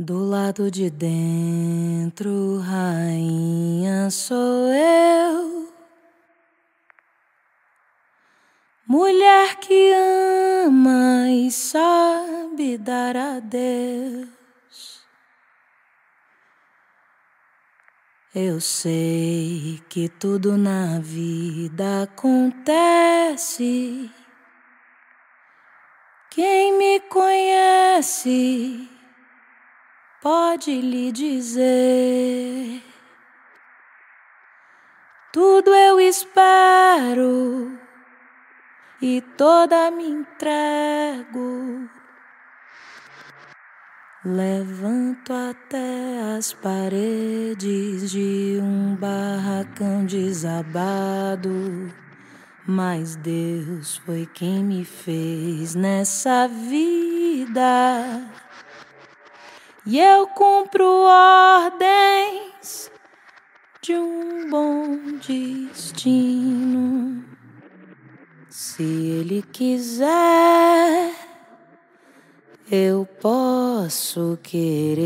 Do lado de dentro, rainha sou eu. Mulher que ama e sabe dar adeus. Eu sei que tudo na vida acontece. Quem me conhece pode lhe dizer. Tudo eu espero e toda me entrego. Levanto até as paredes de um barracão desabado. Mas Deus foi quem me fez nessa vida. E eu cumpro ordens de um bom destino. Se Ele quiser, eu posso querer.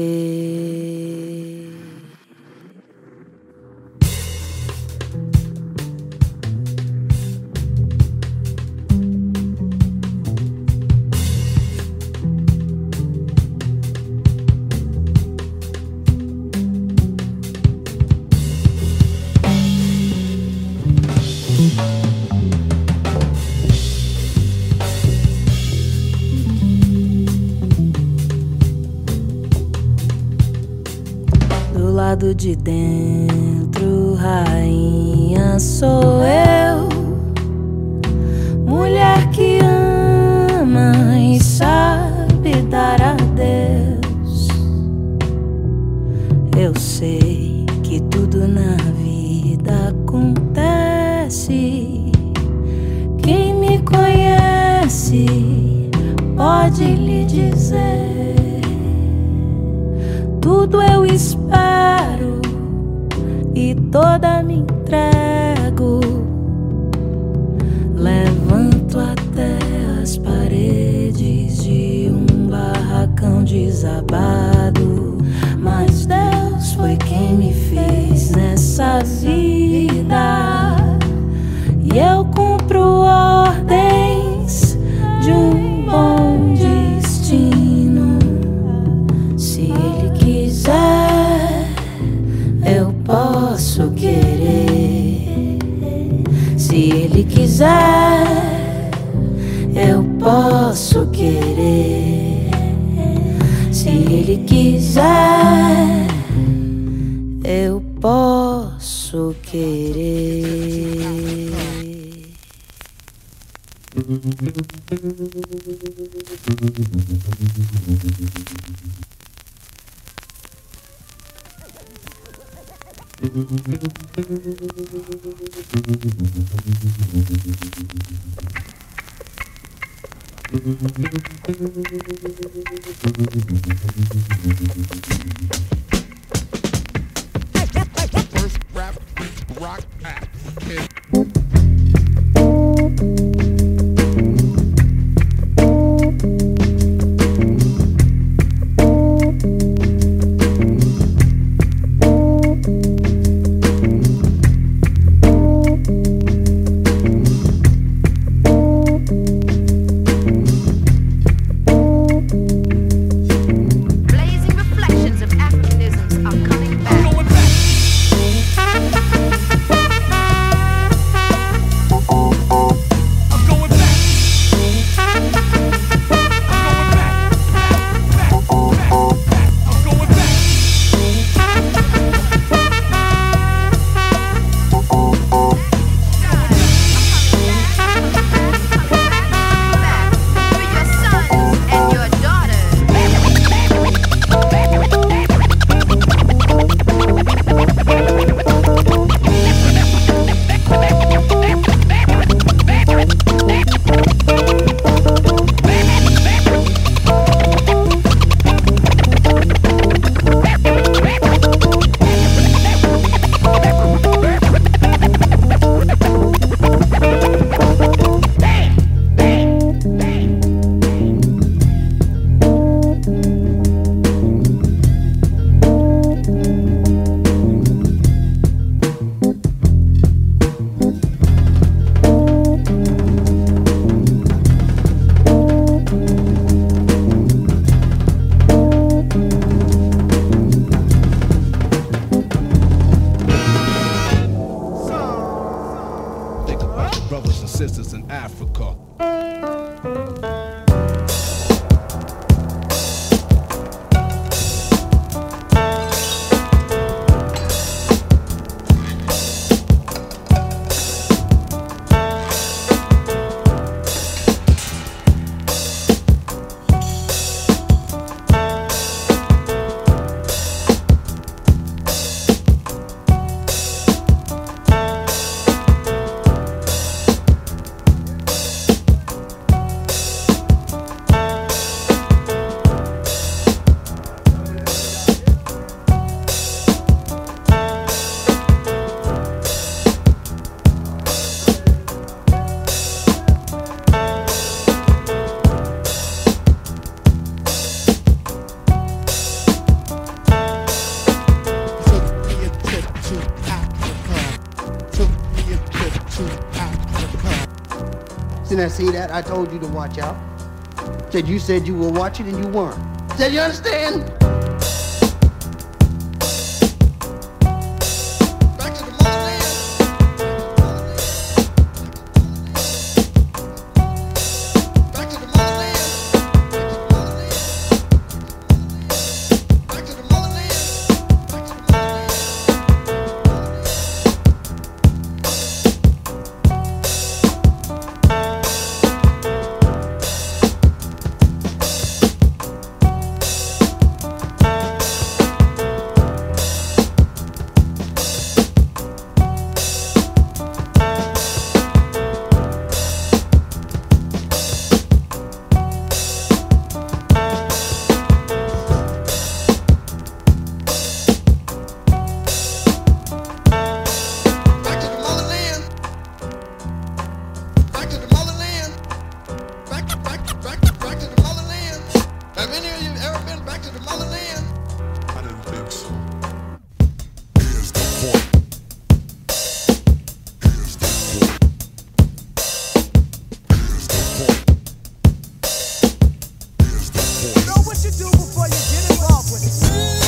Lado de dentro, rainha sou eu. Mulher que ama e sabe dar adeus. Eu sei que tudo na vida acontece. Quem me conhece pode lhe dizer. Tudo eu espero e toda me entrego. Levanto até as paredes de um barracão desabado. Mas Deus foi quem me fez nessa vida. Quiser, eu posso querer. First rap rock act. I see that? I told you to watch out. Said you said you were watching and you weren't. Said you understand? Know what you do before you get involved with it.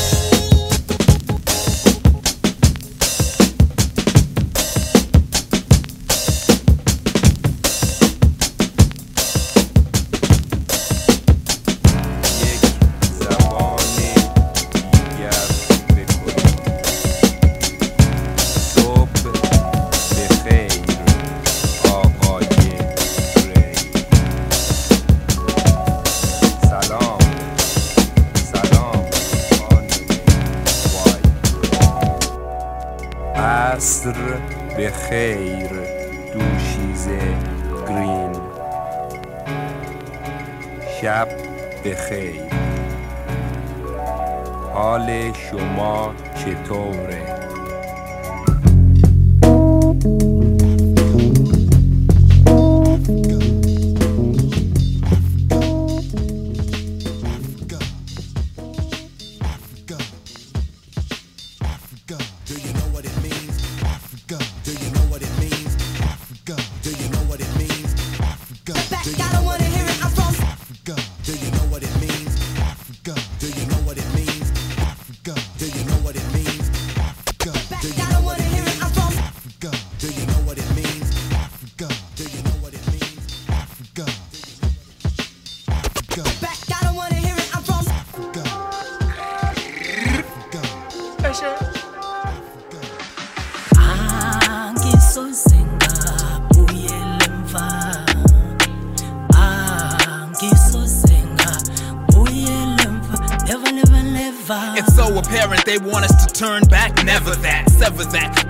شکار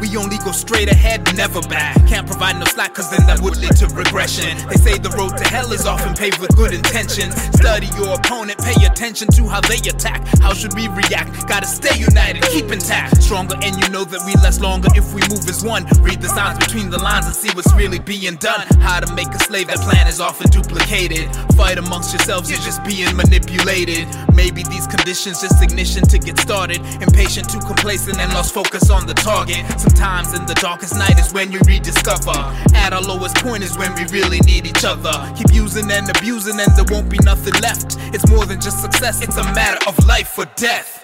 We only go straight ahead, never back. Provide no slack, cause then that would lead to regression. They say the road to hell is often paved with good intentions. Study your opponent, pay attention to how they attack. How should we react? Gotta stay united, keep intact. Stronger, and you know that we last longer if we move as one. Read the signs between the lines and see what's really being done. How to make a slave, that plan is often duplicated. Fight amongst yourselves, you're just being manipulated. Maybe these conditions just ignition to get started. Impatient, too complacent, and lost focus on the target. Sometimes in the darkest night is when you rediscover. At our lowest point is when we really need each other. Keep using and abusing, and there won't be nothing left. It's more than just success, it's a matter of life or death.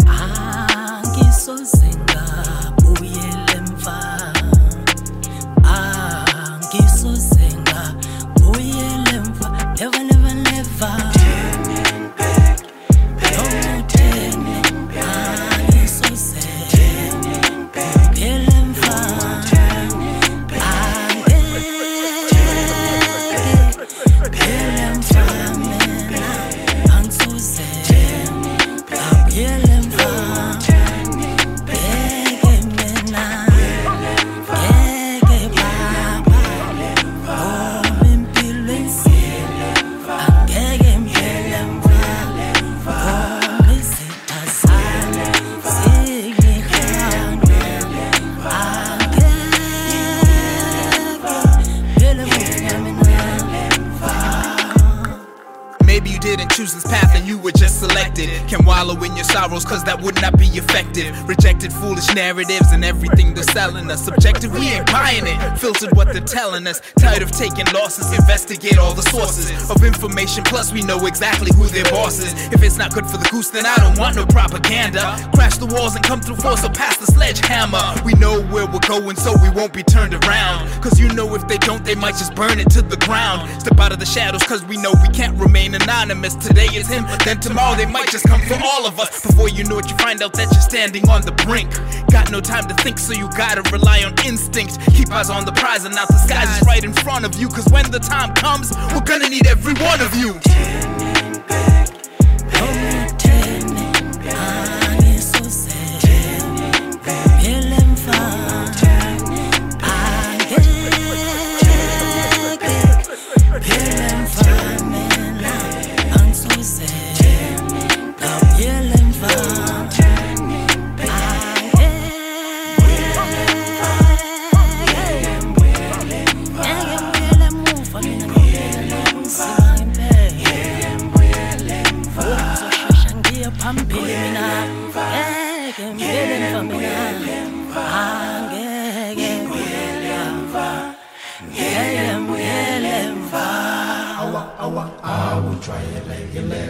Emva mina were just selected. Can wallow in your sorrows, cause that would not be effective. Rejected foolish narratives and everything they're selling us. Subjective, we ain't buying it. Filtered what they're telling us. Tired of taking losses, investigate all the sources of information. Plus, we know exactly who their boss is. If it's not good for the goose, then I don't want no propaganda. Crash the walls and come through force or pass the sledgehammer. We know where we're going, so we won't be turned around. Cause you know if they don't, they might just burn it to the ground. Step out of the shadows, cause we know we can't remain anonymous. Today is him, then tomorrow they might just come for all of us. Before you know it, you find out that you're standing on the brink. Got no time to think, so you gotta rely on instinct. Keep eyes on the prize, and now the sky's right in front of you. Cause when the time comes, we're gonna need every one of you. try to make it live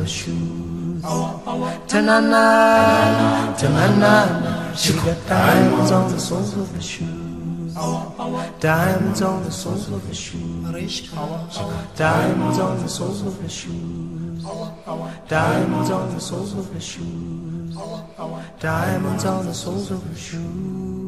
her shoes. Ta na na, ta na na na. She got diamonds on the soles of her shoes. Diamonds on the soles of her shoes. Diamonds on the soles of her shoes. Diamonds on the soles of her shoes. Diamonds on the soles of her shoes.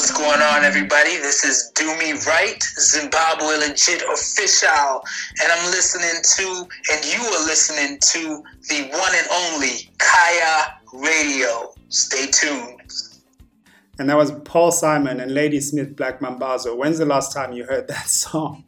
What's going on, everybody? This is Do Me Right, Zimbabwe Legit Official, and I'm listening to, and you are listening to the one and only Kaya Radio. Stay tuned. And that was Paul Simon and Ladysmith Black Mambazo. When's the last time you heard that song?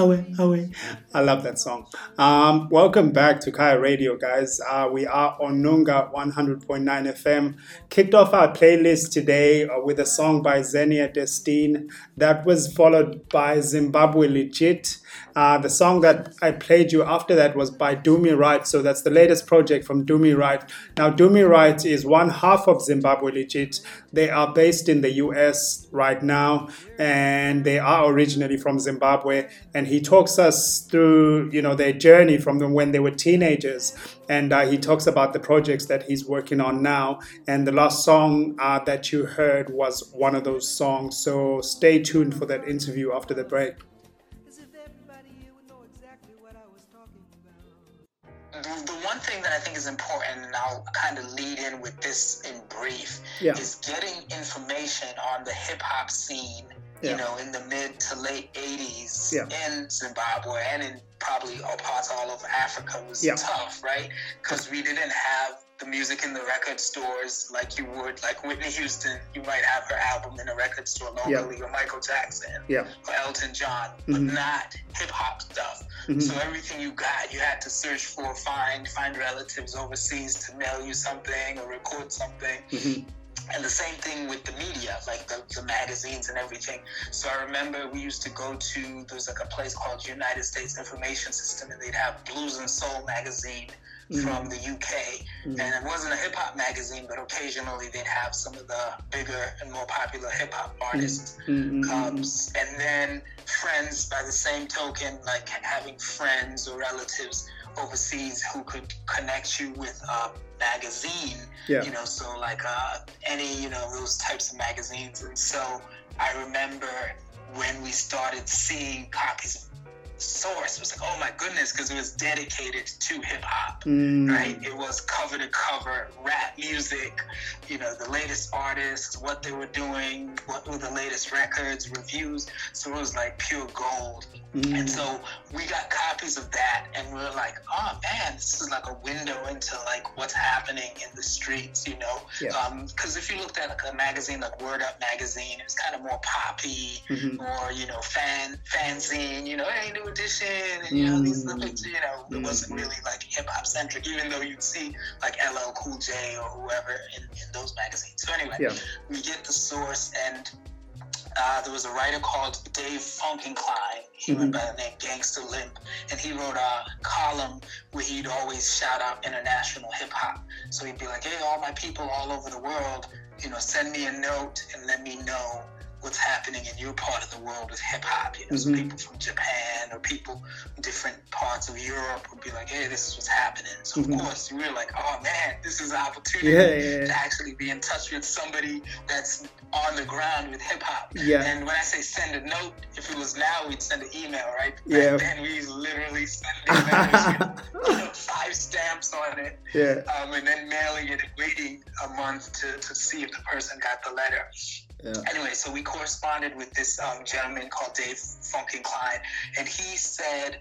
Away, away. I love that song. Um, welcome back to Kaya Radio, guys. Uh, we are on Nunga 100.9 FM. Kicked off our playlist today uh, with a song by Xenia Destine. That was followed by Zimbabwe Legit. Uh, the song that I played you after that was by Dumi Right. So that's the latest project from Dumi Right. Now, Dumi Right is one half of Zimbabwe Legit. They are based in the US right now, and they are originally from Zimbabwe. And he talks us through, you know, their journey from when they were teenagers. And uh, he talks about the projects that he's working on now. And the last song uh, that you heard was one of those songs. So stay tuned for that interview after the break. One thing that I think is important, and I'll kind of lead in with this in brief, Yeah. is getting information on the hip hop scene. Yeah. You know, in the mid to late '80s Yeah. in Zimbabwe and in probably all parts all over Africa was Yeah. tough, right? Because we didn't have the music in the record stores like you would, like Whitney Houston. You might have her album in a record store Yeah. locally, or Michael Jackson, Yeah. or Elton John, but Mhm. not hip hop stuff. Mhm. So everything you got, you had to search for, find, find relatives overseas to mail you something or record something. Mhm. And the same thing with the media, like the, the magazines and everything. So I remember we used to go to there was like a place called United States Information System, and they'd have Blues and Soul magazine Mhm. from the UK. Mhm. And it wasn't a hip hop magazine, but occasionally they'd have some of the bigger and more popular hip hop artists Mhm. comes and then friends by the same token like having friends or relatives overseas who could connect you with a magazine Yeah. you know so like uh, any you know those types of magazines and so i remember when we started seeing copies source was like, oh my goodness, because it was dedicated to hip hop, Mm. right? It was cover to cover rap music, you know, the latest artists, what they were doing, what were the latest records, reviews. So it was like pure gold. Mm. And so we got copies of that, and we were like, "Oh man, this is like a window into like what's happening in the streets," you know? Yeah. Because if you looked at like a magazine like Word Up magazine, it was kind of more poppy, Mhm. more you know fan fanzine, you know, hey new edition, and you know these Mm. pictures, you know, it wasn't really like hip hop centric, even though you'd see like LL Cool J or whoever in, in those magazines. So anyway, Yeah. we get the source and uh, there was a writer called Dave Funkenklein. He went by the name Gangsta Limp, and he wrote a column where he'd always shout out international hip hop. So he'd be like, "Hey, all my people all over the world, you know, send me a note and let me know what's happening in your part of the world with hip hop." You know, so Mhm. people from Japan or people from different parts of Europe would be like, "Hey, this is what's happening." So Mhm. of course, we were like, "Oh man, this is an opportunity Yeah, yeah, yeah. to actually be in touch with somebody that's on the ground with hip hop." Yeah. And when I say send a note, if it was now, we'd send an email, right? Back Yeah. Then we literally send emails you know, five stamps on it, Yeah. um, and then mailing it and waiting a month to, to see if the person got the letter. Yeah. Anyway, so we corresponded with this um, gentleman called Dave Funken Klein, and he said,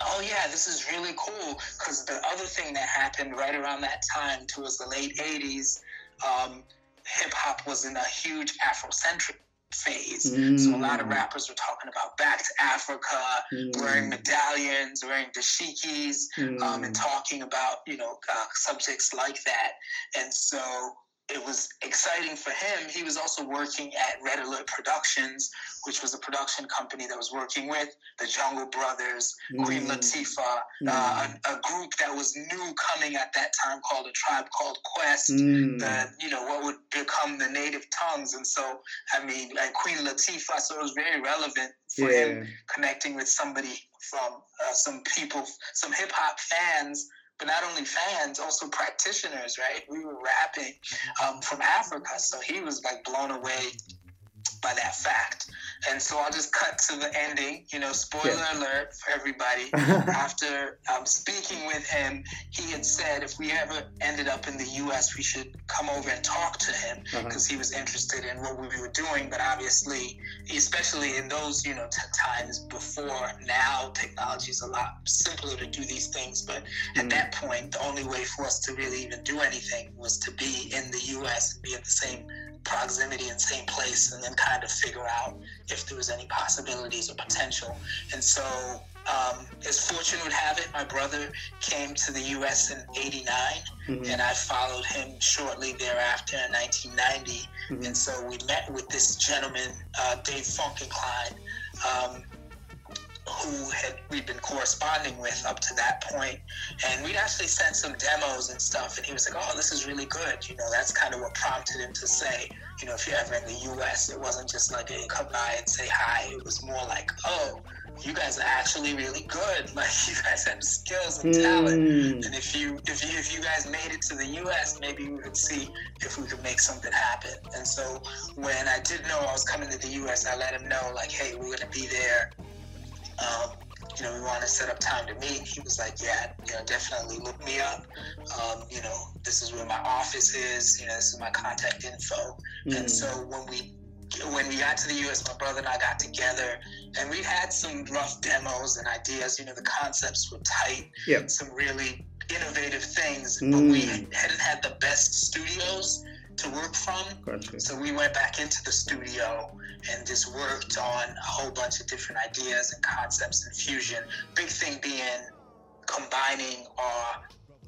Oh yeah, this is really cool because the other thing that happened right around that time, towards the late '80s, um, hip hop was in a huge Afrocentric phase. So a lot of Mm. rappers were talking about back to Africa, wearing Mm. medallions, wearing dashikis, um, and Mm. talking about you know uh, subjects like that. And so it was exciting for him. He was also working at Red Alert Productions, which was a production company that was working with the Jungle Brothers, Queen Mm. Latifah, uh, a, a group that was new coming at that time called a tribe called Quest. Mm. The you know what would become the native tongues, and so I mean, like Queen Latifah, so it was very relevant for Yeah. him connecting with somebody from uh, some people, some hip hop fans, but not only fans, also practitioners, right? We were rapping um, from Africa, so he was like blown away by that fact. And so I'll just cut to the ending. You know, spoiler Yeah. alert for everybody. After um, speaking with him, he had said if we ever ended up in the U.S., we should come over and talk to him Uh-huh. because he was interested in what we were doing. But obviously, especially in those you know t- times before now, technology is a lot simpler to do these things. But at Mm. that point, the only way for us to really even do anything was to be in the U.S. and be in the same proximity and same place, and then kind of figure out if there was any possibilities or potential. And so, um, as fortune would have it, my brother came to the U.S. in '89, Mhm. and I followed him shortly thereafter in 1990. Mhm. And so we met with this gentleman, uh, Dave Funkenklein, um, who had we'd been corresponding with up to that point, and we'd actually sent some demos and stuff. And he was like, "Oh, this is really good." You know, that's kind of what prompted him to say, you know, if you're ever in the U.S., it wasn't just like, "Hey, come by and say hi." It was more like, "Oh, you guys are actually really good. Like, you guys have skills and talent." Mm. And if you if you if you guys made it to the U.S., maybe we could see if we could make something happen. And so when I did know I was coming to the U.S., I let him know like, hey, we're gonna be there. Um, you know, we want to set up time to meet. He was like, yeah, you know, definitely look me up. Um, you know, this is where my office is. You know, this is my contact info. And Mm. so when we when we got to the U.S., my brother and I got together, and we had some rough demos and ideas. You know, the concepts were tight. Yep. Some really innovative things, but we Mm. hadn't had the best studios to work from. Gotcha. So we went back into the studio and just worked on a whole bunch of different ideas and concepts and fusion. Big thing being combining our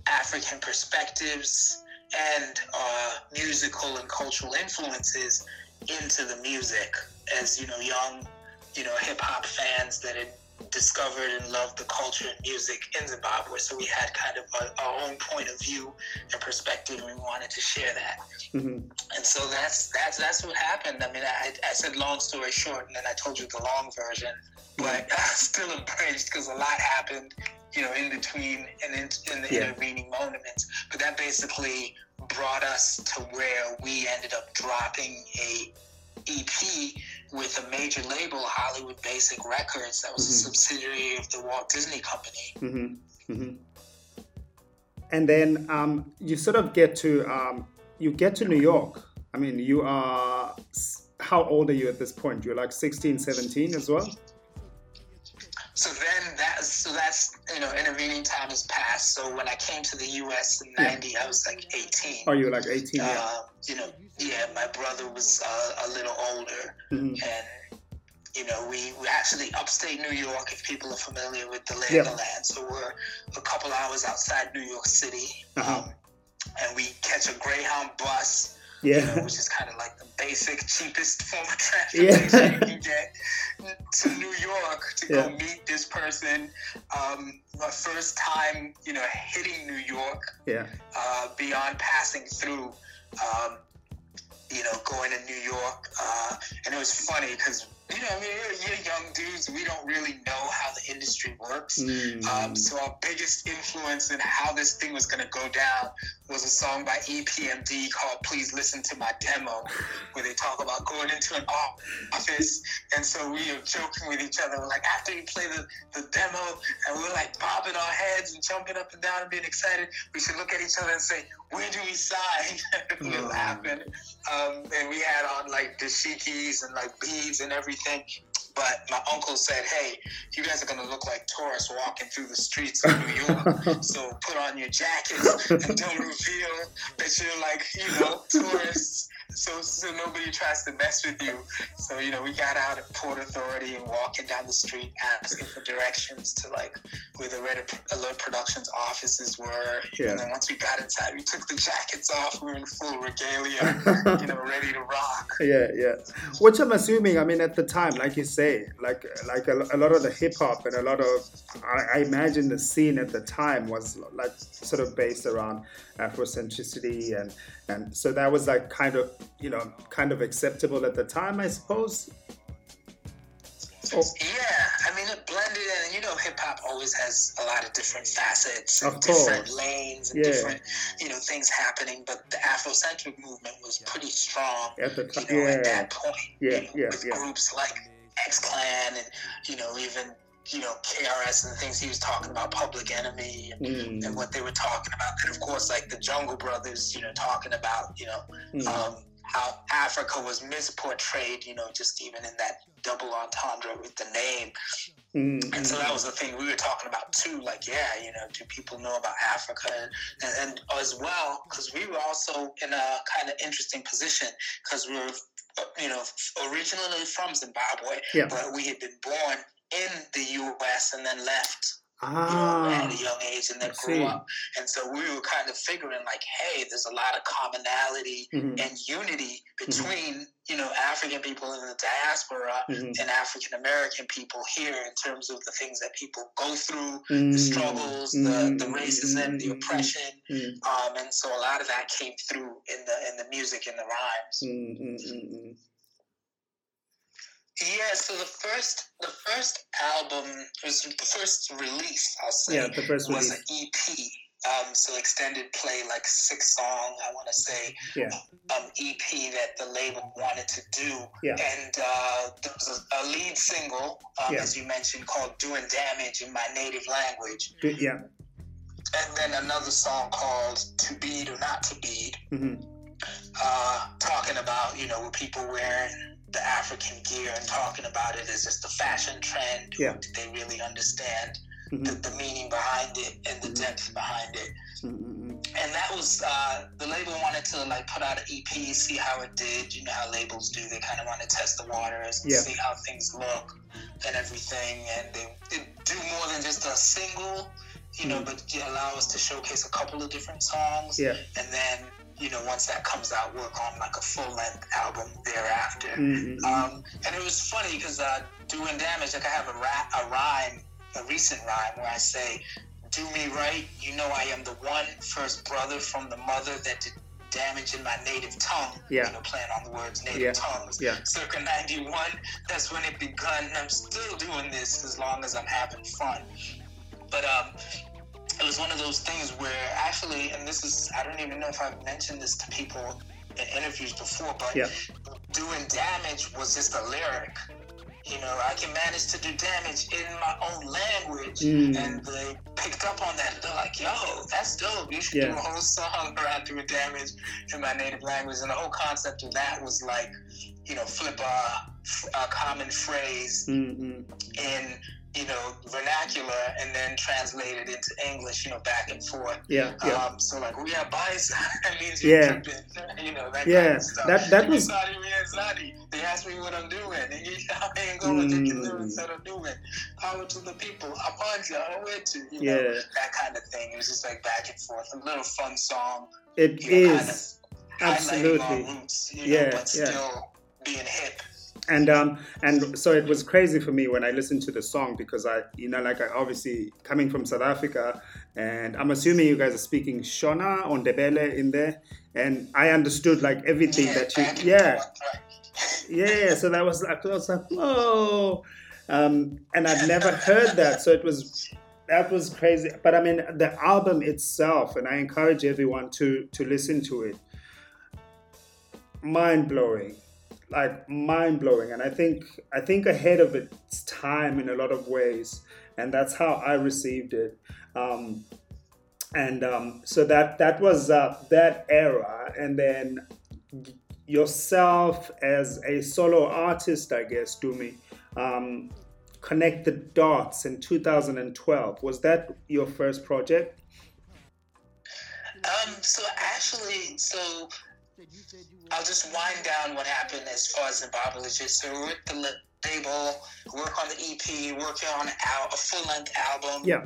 African perspectives and our musical and cultural influences into the music as you know young you know hip hop fans that had discovered and loved the culture and music in Zimbabwe so we had kind of a, our own point of view and perspective and we wanted to share that Mhm. and so that's that's that's what happened. I mean, I, I said long story short, and then I told you the long version. But I'm still embraced because a lot happened, you know, in between and in, in the Yeah. intervening moments. But that basically brought us to where we ended up dropping a EP with a major label, Hollywood Basic Records, that was a Mhm. subsidiary of the Walt Disney Company. hmm hmm And then um, you sort of get to um, you get to New York. I mean, you are how old are you at this point? You're like 16, 17 as well. So then that's so that's you know intervening time has passed. So when I came to the U.S. in Yeah. '90, I was like 18. Oh, you're like 18. Yeah. You know, yeah, my brother was uh, a little older, Mhm. and you know, we we actually upstate New York. If people are familiar with the lay Yeah. of the land, so we're a couple hours outside New York City, Uh-huh. um, and we catch a Greyhound bus. Yeah. You know, which is kind of like the basic, cheapest form of Yeah. transportation you can get to New York to Yeah. go meet this person. Um, my first time, you know, hitting New York Yeah. uh, beyond passing through, um, you know, going to New York. Uh, and it was funny because, you know, I mean, you're, young dudes. We don't really know how the industry works. Mm. Um, so our biggest influence in how this thing was going to go down was a song by EPMD called "Please Listen to My Demo," where they talk about going into an office, and so we are joking with each other. We're like, after you play the, the demo, and we're like bobbing our heads and jumping up and down and being excited, we should look at each other and say, "Where do we sign?" and we're laughing. Um, and we had on like dashikis and like beads and everything. But my uncle said, "Hey, you guys are gonna look like tourists walking through the streets of New York. so put on your jackets and don't reveal that you're like, you know, tourists. So so nobody tries to mess with you. So you know, we got out at Port Authority and walking down the street asking for directions to like where the Red Alert Productions offices were. Yeah. And then once we got inside, we took the jackets off. We were in full regalia, you know, ready to rock. yeah, yeah. Which I'm assuming, I mean, at the time, like you say, like like a, a lot of the hip hop and a lot of, I, I imagine the scene at the time was like sort of based around Afrocentricity and and so that was like kind of you know kind of acceptable at the time, I suppose. Oh, Yeah, I mean it blended in, and you know, hip hop always has a lot of different mm. facets and Of different lanes and Yeah. different, you know, things happening. But the Afrocentric movement was pretty strong, at the you know, yeah, at that point. yeah, you know, yeah, with yeah. groups like X Clan and you know even you know KRS and the things he was talking about, Public Enemy and, Mm. and what they were talking about, and of course like the Jungle Brothers, you know, talking about you know Mm. um, how Africa was misportrayed, you know, just even in that double entendre with the name. Mm, And so that was the thing we were talking about too. Like, yeah, you know, do people know about Africa? And, and as well, because we were also in a kind of interesting position because we were, you know, originally from Zimbabwe, Yeah. but we had been born in the U.S. and then left you know, Ah, at a young age and then I grew see. up. And so we were kind of figuring like, hey, there's a lot of commonality Mhm. and unity between, you know, African people in the diaspora Mhm. and African American people here in terms of the things that people go through, the struggles, the, the mm, racism, the oppression. Um, and so a lot of that came through in the in the music and the rhymes. Yeah, so the first the first album was the first release, I'll say, Yeah, the first was release. an EP. Um, so extended play, like six song, I want to say, Yeah. um, EP that the label wanted to do. Yeah. And uh, there was a, a lead single, um, Yeah. as you mentioned, called "Doing Damage" in my native language, Yeah. and then another song called "To Bead or Not to Bead." hmm uh, talking about you know with people wearing the African gear and talking about it as just a fashion trend. Yeah. Did they really understand Mhm. the, the meaning behind it and the depth behind it? Mm-hmm. And that was uh, the label wanted to like put out an EP, see how it did. You know how labels do; they kind of want to test the waters and Yeah. see how things look and everything. And they, they do more than just a single, you know, Mhm. but allow us to showcase a couple of different songs Yeah. and then you know once that comes out work on like a full length album thereafter Mhm. um, and it was funny because uh, doing damage like i have a, ra- a rhyme a recent rhyme where i say Dumi Right you know i am the one first brother from the mother that did damage in my native tongue Yeah. you know playing on the words native Yeah. tongues Yeah. circa 91 that's when it begun and i'm still doing this as long as i'm having fun but um it was one of those things where actually, and this is, I don't even know if I've mentioned this to people in interviews before, but Yeah. doing damage was just a lyric. You know, I can manage to do damage in my own language, Mm. and they picked up on that. They're like, "Yo, that's dope! You should do a whole song around doing damage in my native language." And the whole concept of that was like, you know, flip a, a common phrase Mm-hmm. in you know vernacular and then translate it into English, you know, back and forth. Yeah, yeah. Um, so like we have bias, that means you're Yeah. tripping, you know, that Yeah, kind of stuff. that- that was- Saudi, Saudi. They ask me what I'm doing, and you I ain't going to Mm. lyrics that I'm doing. Power to the people. I'm you. I'm with you. You Yeah. know, that kind of thing. It was just like back and forth, a little fun song. It you know, kind of absolutely. roots, you Yeah, know, but yeah. being hip. And um and so it was crazy for me when I listened to the song because I you know like I obviously coming from South Africa and I'm assuming you guys are speaking Shona on Ndebele in there. And I understood like everything that you yeah. Yeah so that was like I was like whoa. Um and I'd never heard that. So it was that was crazy. But I mean the album itself and I encourage everyone to to listen to it. Mind blowing like mind blowing and i think i think ahead of its time in a lot of ways. And that's how i received it. Um and um so that that was uh, that era. And then yourself as a solo artist i guess Dumi, um connect the dots in 2012 was that your first project? Um, so actually, so I'll just wind down what happened as far as Zimbabwe Legit. So we're with the li- label, work on the EP, working on al- a full length album, yeah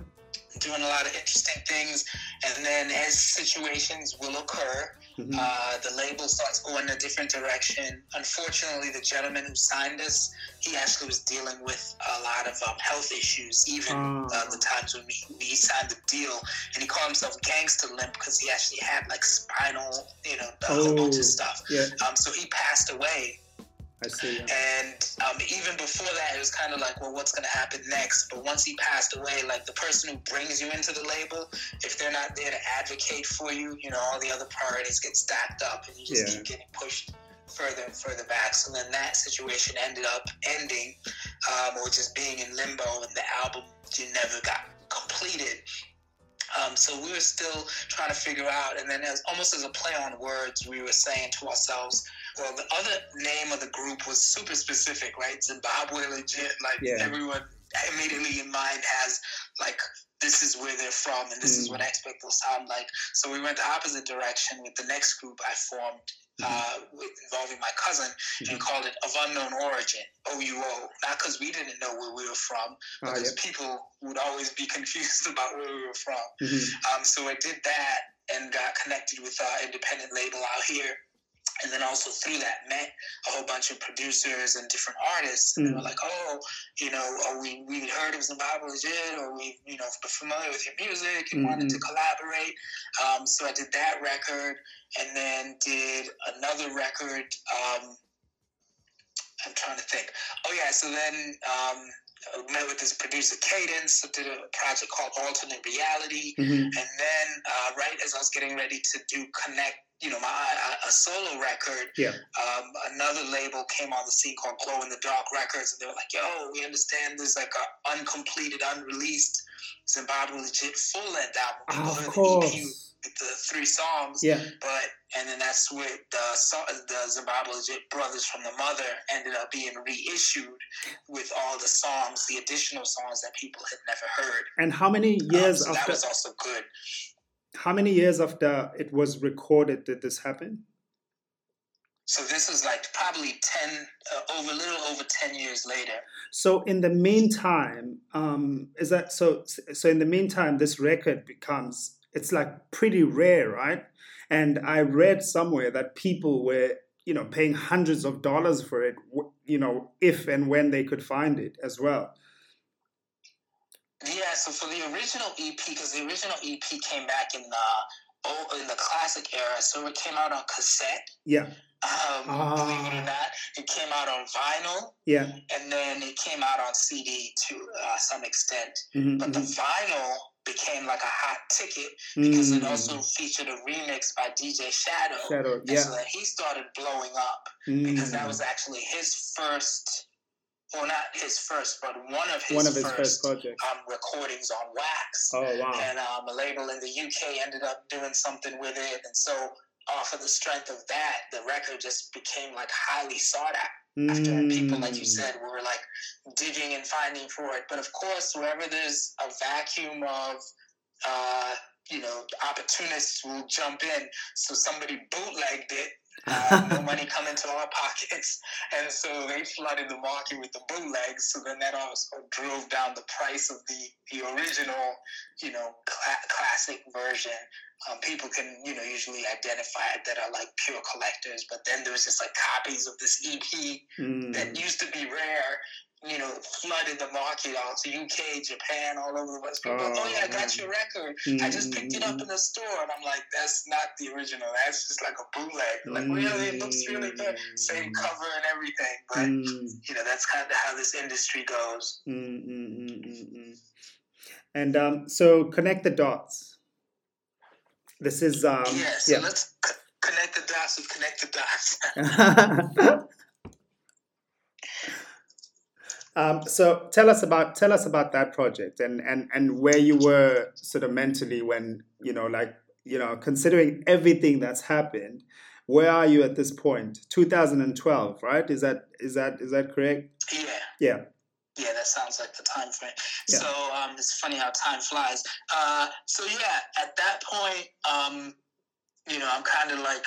doing a lot of interesting things. And then as situations will occur, Mhm. uh, the label starts going a different direction. Unfortunately, the gentleman who signed us, he actually was dealing with a lot of um, health issues, even Ah. uh, the times when we, we signed the deal. And he called himself Gangster Limp because he actually had like spinal, you know, a whole bunch Oh, of stuff. yeah. Um, so he passed away. I see yeah. And um, even before that, it was kind of like, well, what's going to happen next? But once he passed away, like the person who brings you into the label, if they're not there to advocate for you, you know, all the other priorities get stacked up and you just Yeah. keep getting pushed further and further back. So then that situation ended up ending um, or just being in limbo, and the album you never got completed. Um, so we were still trying to figure out, and then as almost as a play on words, we were saying to ourselves, well, the other name of the group was super specific, right? Zimbabwe legit. Like Yeah. everyone immediately in mind has like this is where they're from, and this is Mm. what I expect they'll sound like. So we went the opposite direction with the next group I formed. Uh, with, involving my cousin and called it of unknown origin OUO not because we didn't know where we were from Ah, because yeah. people would always be confused about where we were from Mhm. um, so I did that and got connected with our independent label out here. And then also through that met a whole bunch of producers and different artists. And they were Mm. like, oh, you know, oh, we, we heard of Zimbabwe Legit or we, you know, we're familiar with your music and wanted to Mhm. collaborate. Um, so I did that record and then did another record. Um, I'm trying to think. Oh, yeah. So then um, Met with this producer, Cadence, did a project called Alternate Reality. Mhm. And then, uh, right as I was getting ready to do Connect, you know, my a solo record, yeah um, another label came on the scene called Glow in the Dark Records, and they were like, "Yo, we understand there's like a uncompleted, unreleased Zimbabwe legit full length album. People of course the three songs, yeah but and then that's what the so- the Zimbabwe brothers from the mother ended up being reissued with all the songs, the additional songs that people had never heard. and how many Um, years so that after was also good. how many years after it was recorded did this happen So this is like probably ten, uh, over a little over ten years later. So in the meantime, um, is that so? So in the meantime, this record becomes it's like pretty rare, right? And I read somewhere that people were, you know, paying hundreds of dollars for it, you know, if and when they could find it as well. Yeah, so for the original EP, because the original EP came back in the oh, in the classic era, so it came out on cassette. Yeah, Um, Believe it or not, it came out on vinyl, yeah, and then it came out on CD to uh, some extent. Mhm, But the mhm. vinyl became like a hot ticket because it Mm. also featured a remix by DJ Shadow. Shadow, And yeah. so he started blowing up because that Mm. was actually his first, or not his first, but one of his, One of his first, first projects. um, recordings on wax. Oh, wow. And um, a label in the UK ended up doing something with it, and so off of the strength of that, the record just became like highly sought after and people like you Mm. said were like digging and finding for it but of course wherever there's a vacuum of uh you know opportunists will jump in so somebody bootlegged it uh, no money coming to our pockets and so they flooded the market with the bootlegs so then that also drove down the price of the the original you know cla- classic version um, people can you know usually identify it that are like pure collectors but then there was just like copies of this ep Mm. that used to be rare, you know, flooded the market out to UK, Japan, all over the West. People, oh, Oh, yeah, I got your record. I just picked it up in the store, and I'm like, that's not the original. That's just like a bootleg. Like, really, it looks really good. Same cover and everything, but Mm. you know, that's kind of how this industry goes. Mm, mm, mm, mm, mm. And um, so connect the dots. This is um, yeah, so yeah. let's c- connect the dots with connect the dots. um, so tell us about tell us about that project and and and where you were sort of mentally when you know like you know considering everything that's happened. Where are you at this point? 2012, right? Is that is that is that correct? yeah. Yeah. Yeah, that sounds like the time frame. Yeah. So um, it's funny how time flies. Uh, so yeah, at that point, um, you know, I'm kind of like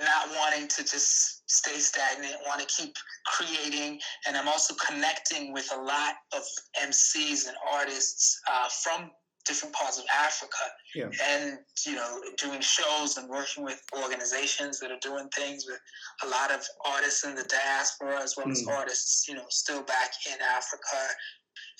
not wanting to just stay stagnant, want to keep creating, and I'm also connecting with a lot of MCs and artists uh, from different parts of Africa, Yeah. and you know, doing shows and working with organizations that are doing things with a lot of artists in the diaspora as well as Mm. artists, you know, still back in Africa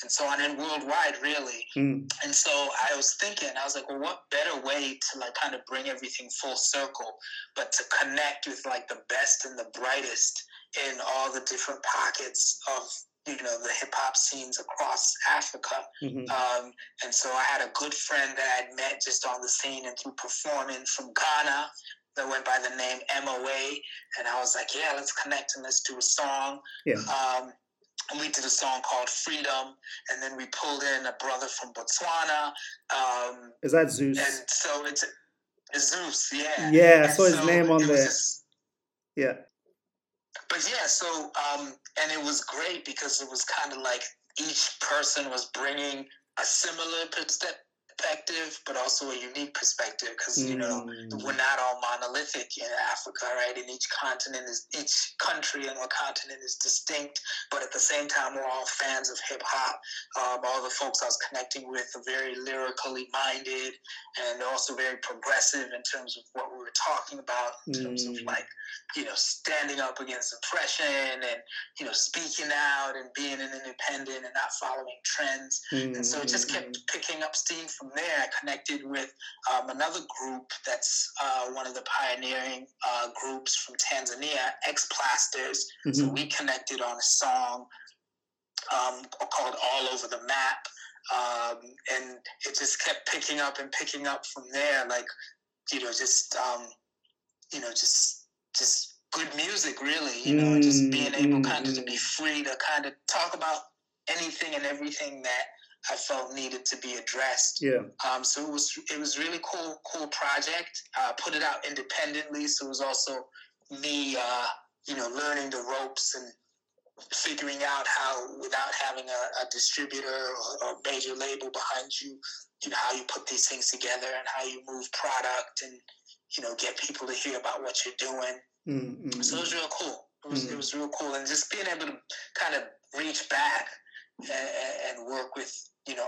and so on and worldwide really. Mm. And so I was thinking, I was like, well, what better way to like kind of bring everything full circle, but to connect with like the best and the brightest in all the different pockets of you know the hip hop scenes across Africa. Mhm. Um, and so I had a good friend that I'd met just on the scene and through performing from Ghana that went by the name MOA. And I was like, yeah, let's connect and let's do a song. Yeah. Um, and we did a song called Freedom. And then we pulled in a brother from Botswana. Um, Is that Zeus? and so it's Zeus, yeah. Yeah, I saw his so name on there. just- Yeah. but yeah, so um, and it was great because it was kind of like each person was bringing a similar perspective, but also a unique perspective because you know Mm. we're not all monolithic in Africa, right? And each continent is each country and what continent is distinct, but at the same time, we're all fans of hip hop. Um, all the folks I was connecting with are very lyrically minded and also very progressive in terms of what we were talking about in terms of Mm. like you know standing up against oppression and you know speaking out and being an independent and not following trends and so it just Mm. kept picking up steam from there. I connected with um, another group that's uh, one of the pioneering uh, groups from Tanzania, X Plastaz. So Mhm. we connected on a song um, called All Over the Map. Um, and it just kept picking up and picking up from there. Like, you know, just, um, you know, just, just good music, really, you know, and just being able mm, kind of to be free to kind of talk about anything and everything that I felt needed to be addressed. Yeah. Um, so it was it was really cool cool project. Uh, put it out independently, so it was also me uh, you know learning the ropes and figuring out how without having a, a distributor or, or major label behind you, you know how you put these things together and how you move product and you know get people to hear about what you're doing. Mm, mm, So it was real cool. It was Mm. it was real cool, and just being able to kind of reach back and, and work with you know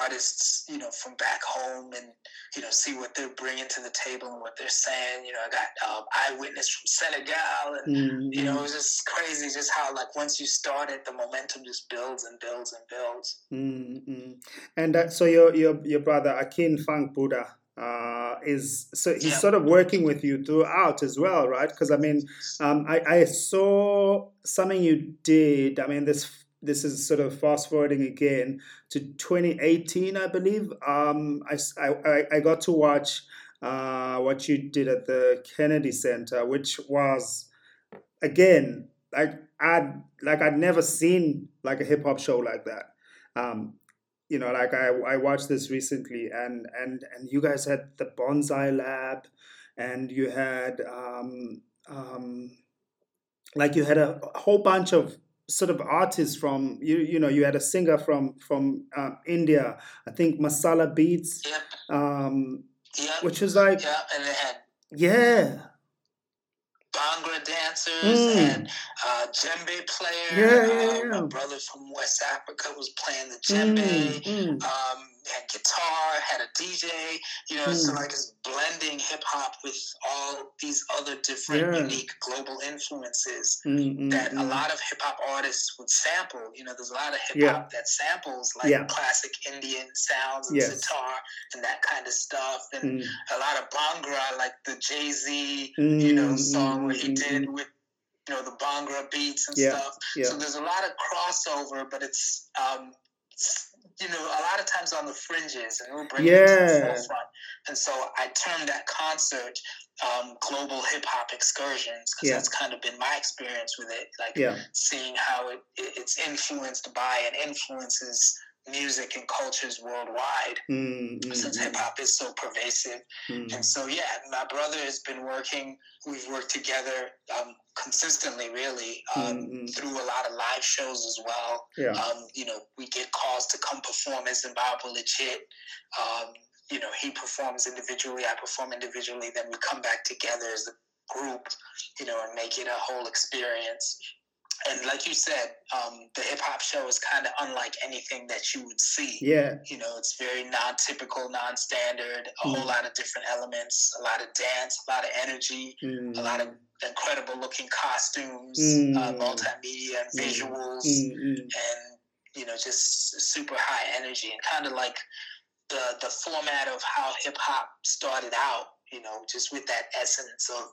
artists you know from back home and you know see what they're bringing to the table and what they're saying. You know, I got um, eyewitness from Senegal, and Mm, you know it mm, was just crazy just how like once you start it, the momentum just builds and builds and builds. mm, mm. And uh, so your your your brother Akim Funk Buddha uh, is so he's Yeah. sort of working with you throughout as well, right? Because I mean, um, I I saw something you did. I mean, this this is sort of fast forwarding again to 2018, I believe. Um, I, I- I got to watch uh, what you did at the Kennedy Center, which was again like I'd like I'd never seen like a hip hop show like that. Um, you know, like I, I watched this recently, and and and you guys had the Bonsai Lab, and you had um, um, like you had a, a whole bunch of sort of artists from you you know you had a singer from from um, India, I think Masala Beats, um, which was like Yeah, and they had yeah Bhangra dancers Mm. and uh, djembe player. Yeah, yeah, Uh, my brother from West Africa was playing the djembe. Mm, mm. Um, had guitar, had a DJ. You know, so Mm. like it's blending hip hop with all these other different Yeah. unique global influences Mm, mm, that a mm. lot of hip hop artists would sample. You know, there's a lot of hip Yeah. hop that samples like Yeah. classic Indian sounds and Yes. sitar and that kind of stuff. And Mm. a lot of Bhangra, like the Jay Z, you know, Mm, song mm, where he mm, did mm. with you know the Bhangra beats and Yeah, stuff. yeah. So there's a lot of crossover, but it's um, it's, you know a lot of times on the fringes, and we'll bring it to the Yeah. forefront. And so I termed that concert um, global hip hop excursions because Yeah. that's kind of been my experience with it, like Yeah. seeing how it, it it's influenced by and influences music and cultures worldwide Mm, mm, since mm, hip hop is so pervasive. mm. And so, yeah, my brother has been working. We've worked together um, consistently, really, um, Mm, mm. through a lot of live shows as well. Yeah. Um, you know, we get calls to come perform as Zimbabwe Legit. Um, you know, he performs individually, I perform individually. Then we come back together as a group, you know, and make it a whole experience. And like you said, um, the hip hop show is kind of unlike anything that you would see Yeah. you know it's very non-typical non-standard a Mm. whole lot of different elements a lot of dance a lot of energy a lot of incredible looking costumes Mm. uh, multimedia and Mm. visuals Mm, mm. and you know just super high energy and kind of like the the format of how hip-hop started out you know just with that essence of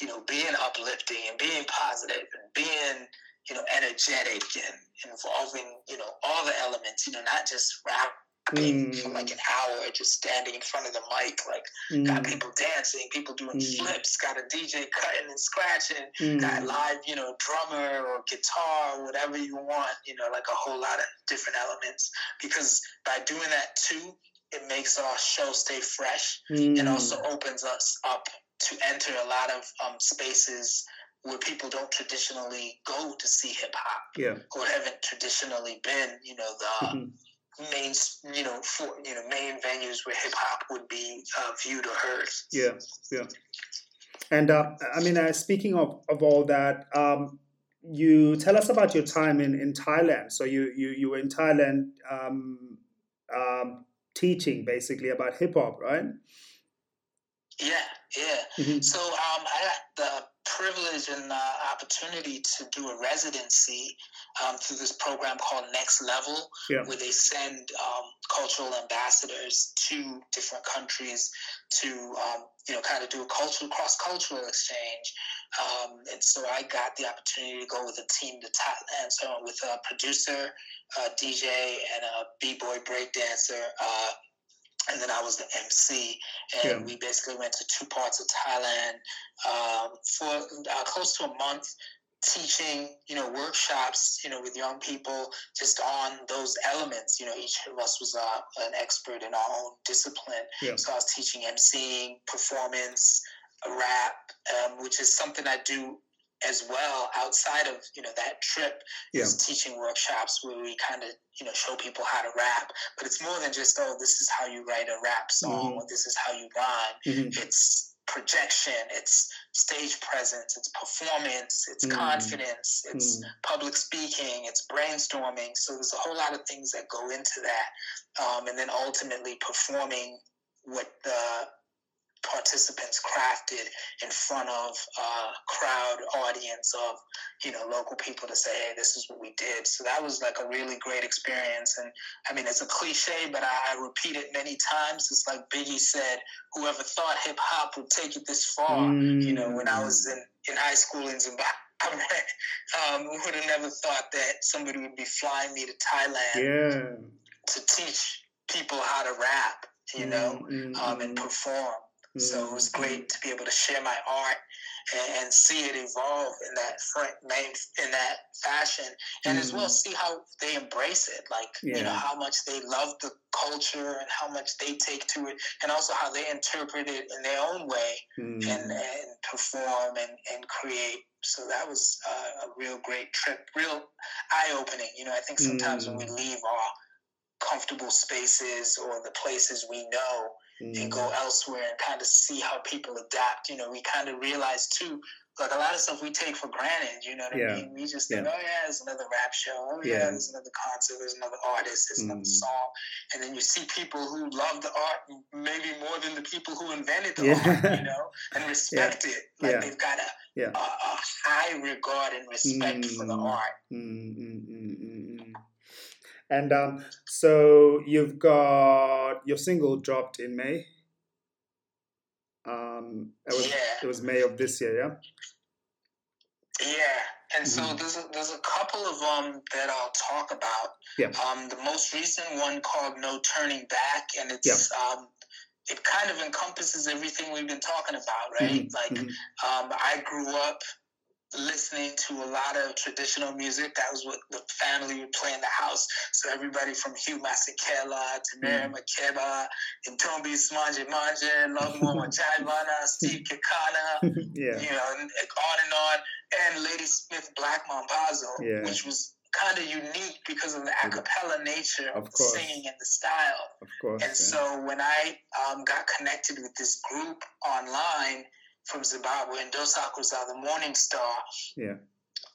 you know being uplifting and being positive and being you know energetic and involving you know all the elements you know not just rapping for like an hour just standing in front of the mic like got Mm. people dancing people doing Mm. flips got a dj cutting and scratching Mm. got live you know drummer or guitar whatever you want you know like a whole lot of different elements because by doing that too it makes our show stay fresh and Mm. also opens us up to enter a lot of um, spaces where people don't traditionally go to see hip hop Yeah. or haven't traditionally been, you know, the Mhm. main, you know, for you know, main venues where hip hop would be uh, viewed or heard. Yeah, yeah. And uh, I mean, uh, speaking of, of all that, um, you tell us about your time in, in Thailand. So you, you, you were in Thailand um, um, teaching basically about hip hop, right? Yeah, yeah. Mhm. So um, I had the privilege and uh, opportunity to do a residency um, through this program called Next Level, Yeah. where they send um, cultural ambassadors to different countries to um, you know kind of do a cultural cross cultural exchange. Um, and so I got the opportunity to go with a team to Thailand. So with a producer, a DJ, and a b-boy breakdancer. Uh, and then I was the MC, and Yeah. we basically went to two parts of Thailand um, for uh, close to a month, teaching, you know, workshops, you know, with young people just on those elements. You know, each of us was uh, an expert in our own discipline. Yeah. So I was teaching MCing, performance, rap, um, which is something I do as well outside of you know that trip Yeah. is teaching workshops where we kind of you know show people how to rap but it's more than just oh this is how you write a rap song Mhm. or this is how you rhyme Mhm. it's projection it's stage presence it's performance it's Mm. confidence it's Mm. public speaking it's brainstorming so there's a whole lot of things that go into that um, and then ultimately performing what the participants crafted in front of a crowd audience of you know local people to say hey this is what we did so that was like a really great experience and i mean it's a cliche but i, I repeat it many times it's like biggie said whoever thought hip-hop would take it this far you know when i was in, in high school in zimbabwe um, would have never thought that somebody would be flying me to Thailand Yeah. to teach people how to rap, you know, Mm, mm, um, and mm. Perform. So it was great to be able to share my art and, and see it evolve in that front main in that fashion, and as well see how they embrace it, like you know how much they love the culture and how much they take to it, and also how they interpret it in their own way Mm. and and perform and and create. So that was uh, a real great trip, real eye opening. You know, I think sometimes when we Mm. leave our comfortable spaces or the places we know and Mm. go elsewhere and kind of see how people adapt. You know, we kind of realize too, like a lot of stuff we take for granted. You know what Yeah. I mean? We just think, Yeah. oh yeah, there's another rap show. Oh yeah, Yeah. there's another concert. There's another artist. There's another Mm. song. And then you see people who love the art maybe more than the people who invented the art. You know, and respect it. Like they've got a, Yeah. a, a high regard and respect for the Mm. art. Mm, mm, mm, mm, mm. And um, so you've got your single dropped in May. Um, it was Yeah. it was May of this year, yeah. Yeah, and so Mhm. there's a, there's a couple of them that I'll talk about. Yeah. Um, the most recent one called "No Turning Back," and it's um, it kind of encompasses everything we've been talking about, right? Mhm, Like, mhm. um, I grew up listening to a lot of traditional music. That was what the family would play in the house. So everybody from Hugh Masekela to Mary Makeba, and Tombi Smanje Manje, Love Mama Jaivana, Steve Kekana, yeah. you know, and on and on, and Ladysmith Black Mambazo, Yeah. which was kind of unique because of the a cappella nature of, Of the singing and the style. Of course. And yeah. so when I um, got connected with this group online from Zimbabwe, and Dosakuza, the Morning Star, yeah.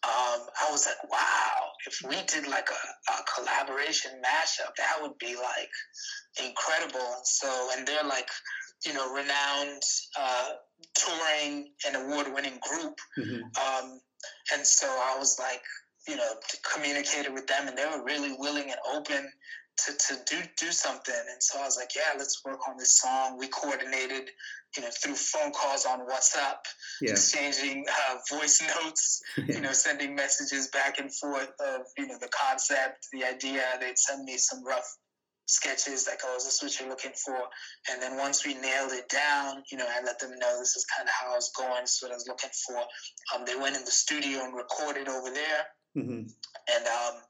um, I was like, wow, if we did like a, a collaboration mashup, that would be like incredible. So, and they're like, you know, renowned uh, touring and award winning group. Mhm. Um, and so I was like, you know, communicated with them, and they were really willing and open to, to do do something. And so I was like, yeah, let's work on this song. We coordinated, you know, through phone calls on WhatsApp, Yeah. exchanging uh, voice notes, you know, sending messages back and forth of, you know, the concept, the idea. They'd send me some rough sketches like, oh, is this what you're looking for? And then once we nailed it down, you know, I let them know this is kind of how I was going, this is what I was looking for. Um, they went in the studio and recorded over there. Mhm. And um,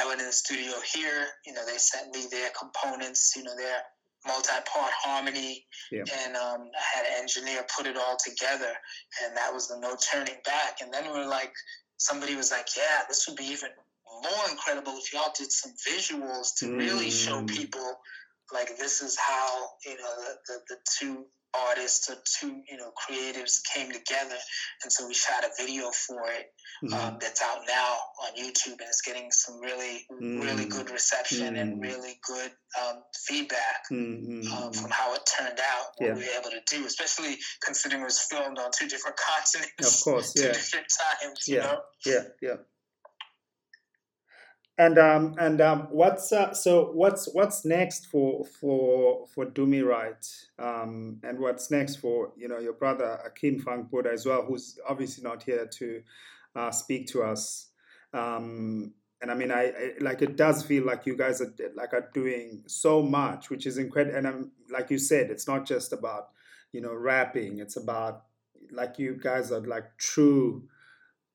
I went in the studio here. You know, they sent me their components, you know, their multi-part harmony, Yeah. and um, I had an engineer put it all together, and that was the no turning back. And then we were like, somebody was like, yeah, this would be even more incredible if y'all did some visuals to really show Mm. people like this is how you know the, the, the two artists or two you know creatives came together and so we shot a video for it Mm-hmm. um, that's out now on youtube and it's getting some really really Mm. good reception and Mm. really good um, feedback Mm, mm, um, from how it turned out what Yeah. we were able to do especially considering it was filmed on two different continents Of course, two yeah. different times you Yeah. know Yeah, yeah. And um and um what's uh, so what's what's next for for for Dumi Right um and what's next for you know your brother Akim Buddha as well who's obviously not here to uh, speak to us. Um and I mean I, I like it does feel like you guys are like are doing so much which is incredible and I'm like you said it's not just about you know rapping. It's about like you guys are like true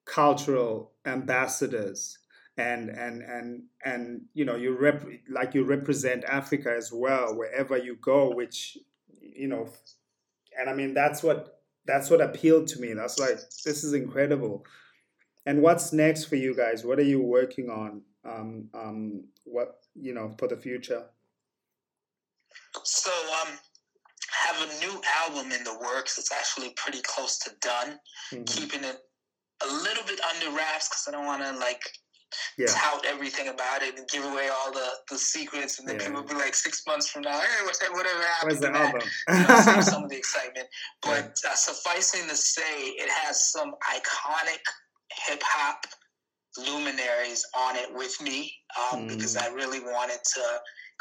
cultural ambassadors and and and and you know you rep like you represent Africa as well wherever you go which you know and I mean that's what that's what appealed to me that's like this is incredible and what's next for you guys what are you working on um um what you know for the future So um, I have a new album in the works. It's actually pretty close to done. Mhm. Keeping it a little bit under wraps because I don't want to like yeah tout everything about it and give away all the, the secrets, and then Yeah. people will be like six months from now, hey, what's that? Whatever happened where's the to that? album You know, some of the excitement. But uh, sufficing to say, it has some iconic hip hop luminaries on it with me um, Mm. because I really wanted to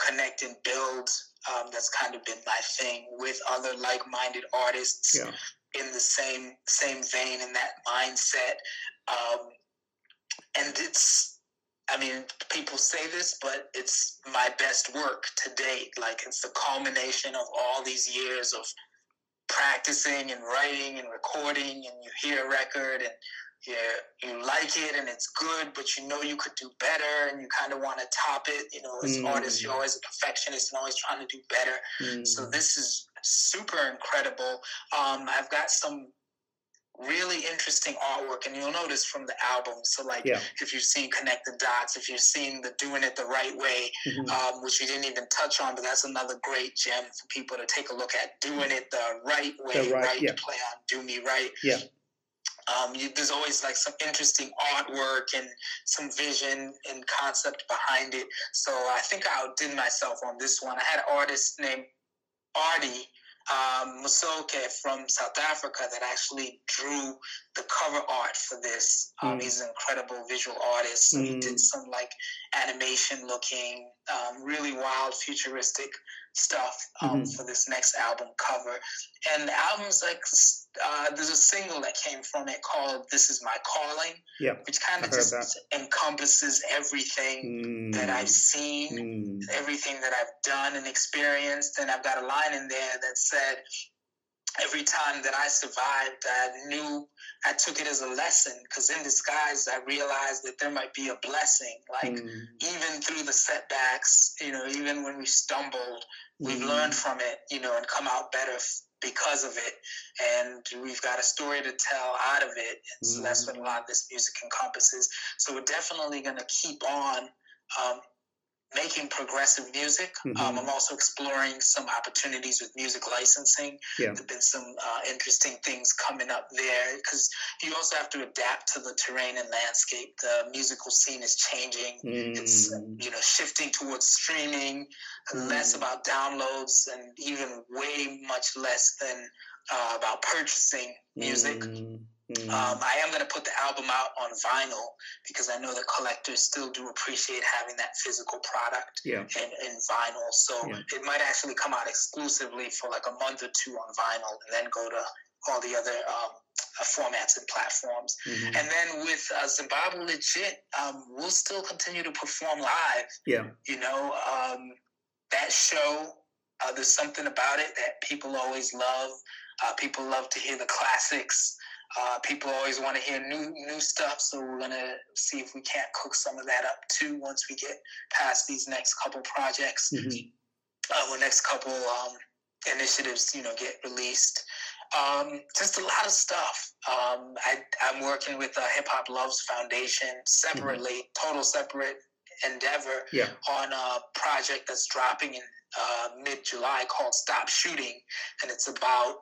connect and build. Um, that's kind of been my thing with other like-minded artists yeah in the same same vein in that mindset. Um, and it's, I mean, people say this, but it's my best work to date. Like it's the culmination of all these years of practicing and writing and recording, and you hear a record and you, you like it and it's good, but you know you could do better and you kind of want to top it. You know, as Mm. artists, you're always a perfectionist and always trying to do better. Mm. So this is super incredible. Um, I've got some really interesting artwork, and you'll notice from the album. So, like, Yeah. if you've seen Connect the Dots, if you've seen the Doing It the Right Way, Mhm. um, which we didn't even touch on, but that's another great gem for people to take a look at. Doing It the Right Way, right- right, yeah. play on Do Me Right. Yeah. Um, you, there's always like some interesting artwork and some vision and concept behind it. So I think I outdid myself on this one. I had an artist named Artie um, Musoke from South Africa that actually drew the cover art for this. Um, Mm. He's an incredible visual artist. So he Mm. did some like animation looking, um, really wild, futuristic stuff um, Mhm. for this next album cover. And the album's like, uh, there's a single that came from it called This Is My Calling, Yeah. which kind of just that. encompasses everything that I've seen Mm. everything that I've done and experienced. And I've got a line in there that said, Every time that I survived, I knew I took it as a lesson because in disguise, I realized that there might be a blessing. Like, Mm. even through the setbacks, you know, even when we stumbled, we've Mm. learned from it, you know, and come out better f- because of it. And we've got a story to tell out of it. And so that's what a lot of this music encompasses. So we're definitely going to keep on um, making progressive music. Um, Mhm. I'm also exploring some opportunities with music licensing. Yeah. There've been some uh, interesting things coming up there because you also have to adapt to the terrain and landscape. The musical scene is changing. It's Mm. you know shifting towards streaming, less Mm. about downloads, and even way much less than uh, about purchasing music. Mm. Mm. Um, I am going to put the album out on vinyl because I know that collectors still do appreciate having that physical product Yeah. in, in vinyl. So Yeah. it might actually come out exclusively for like a month or two on vinyl and then go to all the other um, uh, formats and platforms. Mhm. And then with uh, Zimbabwe Legit, um, we'll still continue to perform live. Yeah. You know, um, that show, uh, there's something about it that people always love. Uh, people love to hear the classics. Uh, people always want to hear new new stuff, so we're gonna see if we can't cook some of that up too once we get past these next couple projects, Mhm. uh, next couple um, initiatives, you know, get released. Um, just a lot of stuff. Um, I, I'm working with uh, Hip Hop Loves Foundation separately, total separate endeavor Yeah. on a project that's dropping in uh, mid July called Stop Shooting. And it's about,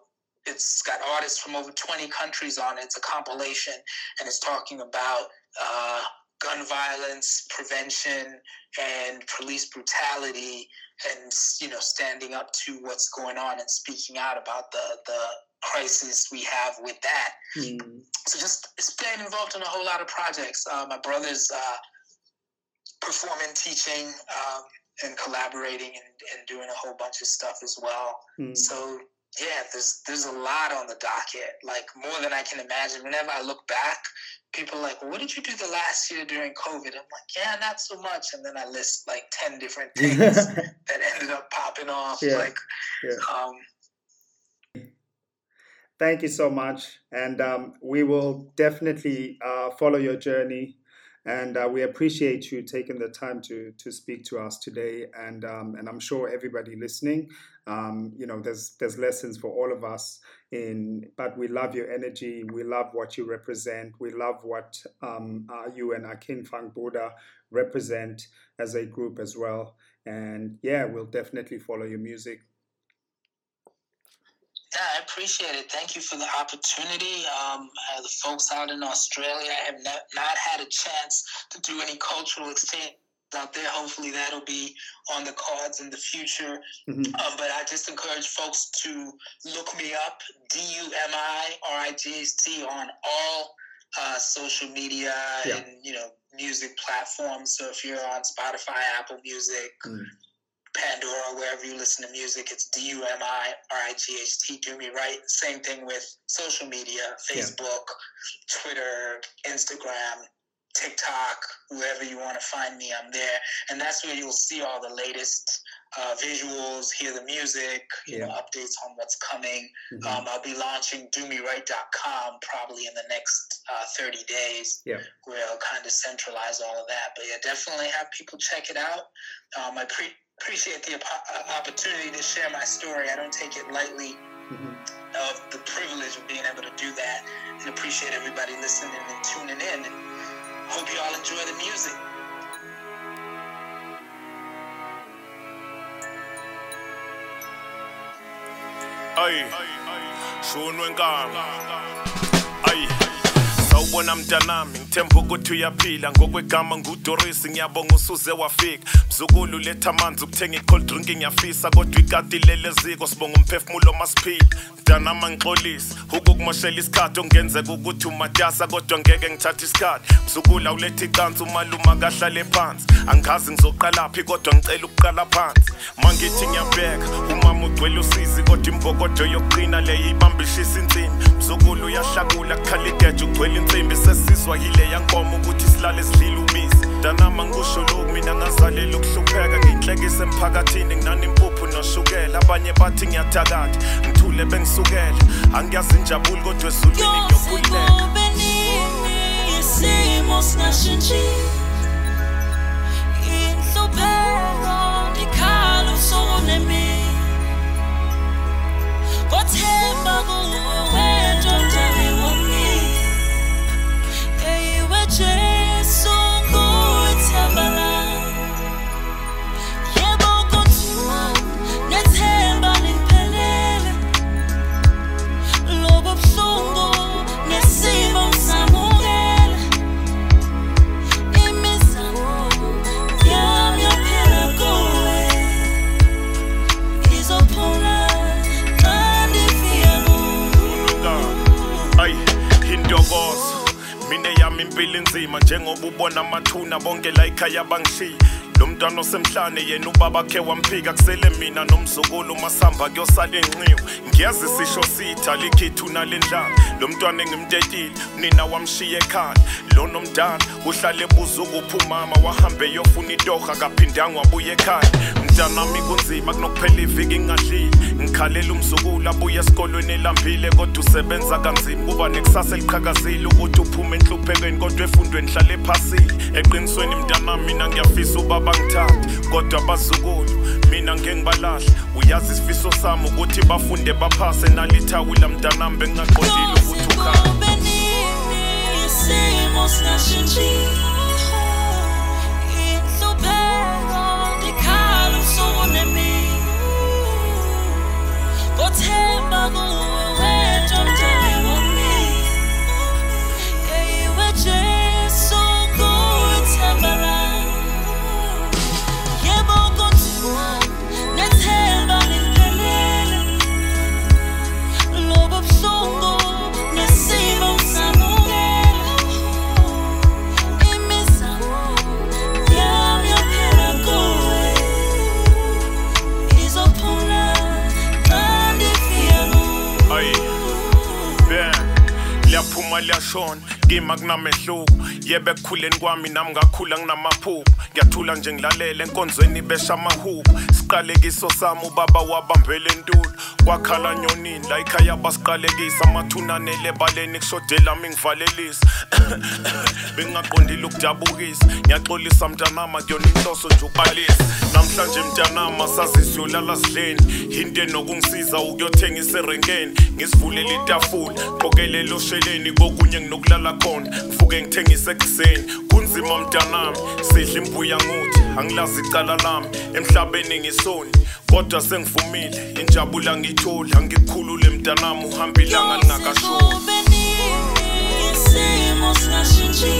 it's got artists from over 20 countries on it. It's a compilation and it's talking about uh, gun violence, prevention, and police brutality, and, you know, standing up to what's going on and speaking out about the, the crisis we have with that. Mm. So just staying involved in a whole lot of projects. Uh, my brother's uh, performing, teaching, um, and collaborating and, and doing a whole bunch of stuff as well. Mm. So yeah, there's there's a lot on the docket, like more than I can imagine. Whenever I look back, people are like, well, "What did you do the last year during COVID?" I'm like, "Yeah, not so much." And then I list like ten different things that ended up popping off. Yeah. Like, Yeah. um, Thank you so much. And um, we will definitely uh, follow your journey. And uh, we appreciate you taking the time to to speak to us today. And um, and I'm sure everybody listening, um, you know, there's there's lessons for all of us. In but we love your energy. We love what you represent. We love what um, uh, you and Akim Funk Buddha represent as a group as well. And yeah, we'll definitely follow your music. Yeah, I appreciate it. Thank you for the opportunity. Um, uh, the folks out in Australia have not, not had a chance to do any cultural exchange out there. Hopefully, that'll be on the cards in the future. Mhm. Um, but I just encourage folks to look me up, D U M I R I G H T, on all uh, social media Yeah. and you know music platforms. So if you're on Spotify, Apple Music, Mm. Pandora, wherever you listen to music. It's D U M I R I G H T. Do me right. Same thing with social media: Facebook, Twitter, Instagram, TikTok, wherever you want to find me, I'm there. And that's where you'll see all the latest uh, visuals, hear the music, you know, updates on what's coming. Mhm. Um, I'll be launching dumiright.com probably in the next uh, 30 days, Yeah. where I'll kind of centralize all of that. But yeah, definitely have people check it out. Um, I pre- appreciate the op- uh, opportunity to share my story. I don't take it lightly Mhm. of the privilege of being able to do that and appreciate everybody listening and tuning in. And hope you all enjoy the music. Shunwe nkanga Ay, sawubona mntanami ngithemba ukuthi uyaphila. Ngokwegama ngudoris ngiyabonga usuze wafika. Mzukulu letha amanzi ukuthenga i-cold drink ngiyafisa kodwa ikati lele ziko sibonga umphefumulo masiphila. Mntanami angixolisi ukukumoshela isikhathi okungenzeka ukuthi umatasa kodwa ngeke ngithathe isikhathi. Mzukulu awuletha icansi umaluma kahlale phansi. Angazi ngizoqalaphi kodwa ngicela ukuqala phansi. Mangithi ngiyabheka umama ugcwele usizi kodwa imbokodo yokuqina le ibambishisa umzukulu uyashakula khala igeja ugcwele insimbi. Sesizwa yileya nkomo ukuthi silale sidlile ubisi. Danama ngikusho loku mina ngazalela ukuhlupheka. Nginhlekise emphakathini nginanimpuphu noshukela abanye bathi ngiyadakade ngithule bengisukele. Angiyazi injabuli kodwa ezulwini ngiyokhululeka isimo singashintshile inhlupheko ndikhalo sonemina kothemba kuwe impilo inzima njengoba ubona amathuna bonke la ekhaya bangishiya lo mntwana osemhlane yena ubaba khe wamphika kusele mina nomzukulu masamba kuyosala enxiwe ngiyazi sisho sitha likhithi unalendlala lo mntwana engimtetile nina wamshiya ekhaya. Lo nomdala uhlale buza ukuphi umama wahambe yofuna itoha kaphindanga wabuya ekhaya. Mntanami kunzima kunokuphela iviki ngingadlile ngikhalela umzukulu abuye esikolweni elambile kodwa usebenza kanzima. Kuba nekusasa eliqhakazile ukuthi uphume enhluphekweni kodwa efundweni hlale phasile eqinisweni mntanami mina ngiyafisa ubaba ngithathe kodwa abazukulu mina ngeke ngibalahla. Uyazi isifiso sami ukuthi bafunde baphase nalithawula mntanami bengingaqondile ukuthi ukhaya usuku nemini kothemba kuwe wendodana kima kunamehluko yebe ekukhuleni kwami nami ngakhula nginamaphupho. Ngiyathula nje ngilalele enkonzweni besha amahubo. Siqalekiso sami ubaba wabambele entulo kwakhala nyonini la ikhaya basiqalekisa. Amathunanele ebaleni kushodela mi ngivalelisa bengingaqondile ukudabukisa ngiyaxolisa mntanama kuyona inhloso nje ubalisa namhlanje mntanama sazisi uyolala sidleni. Into enokungisiza ukuyothengisa erenkeni ngisivulele itafula qokelele osheleni kokunye nginokulala khona. Ngivuke ngithengise ekuseni. Kunzima mntanami. Sidla imbuya nguthi angilazi icala lami. Emhlabeni ngisoni kodwa sengivumile. Injabula ngiyitholi angikukhulule mntanami. Uhambe ilanga lingakashoni isimo singashintshi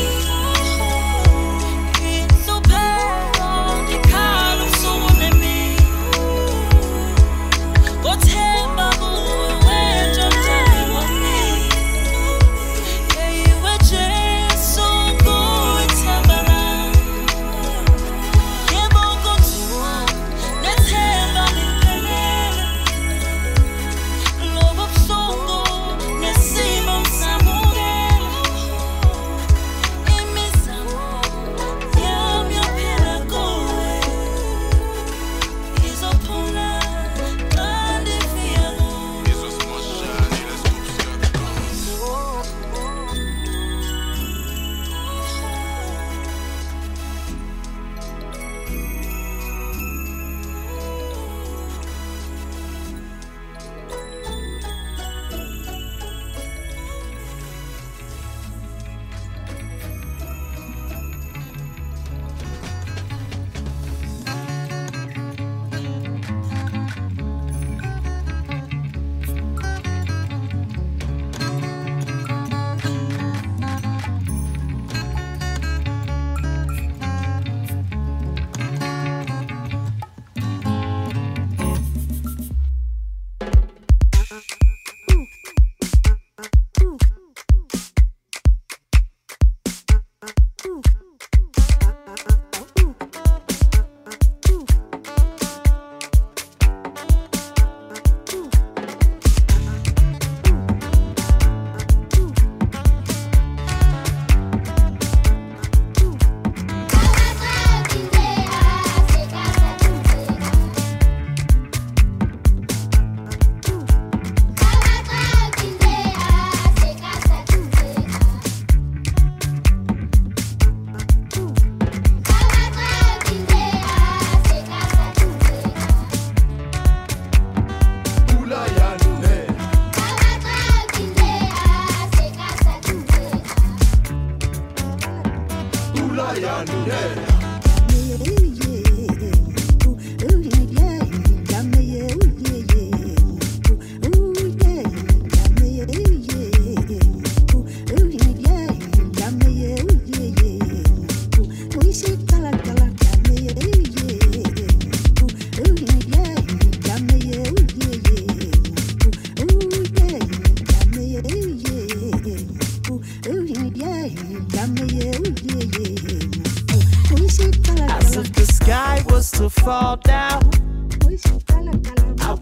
fall down.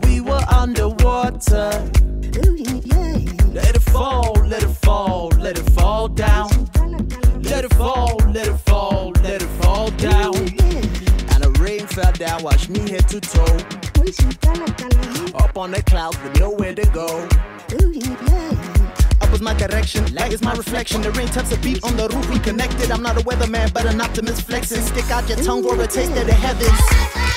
We were underwater. Let it fall, let it fall, let it fall down. Let it fall, let it fall, let it fall down. And the rain fell down, washed me head to toe. Up on the clouds with nowhere reflection. The rain touched the beat on the roof, we connected. I'm not a weatherman, but an optimist flexing. Stick out your tongue for a taste of the heavens.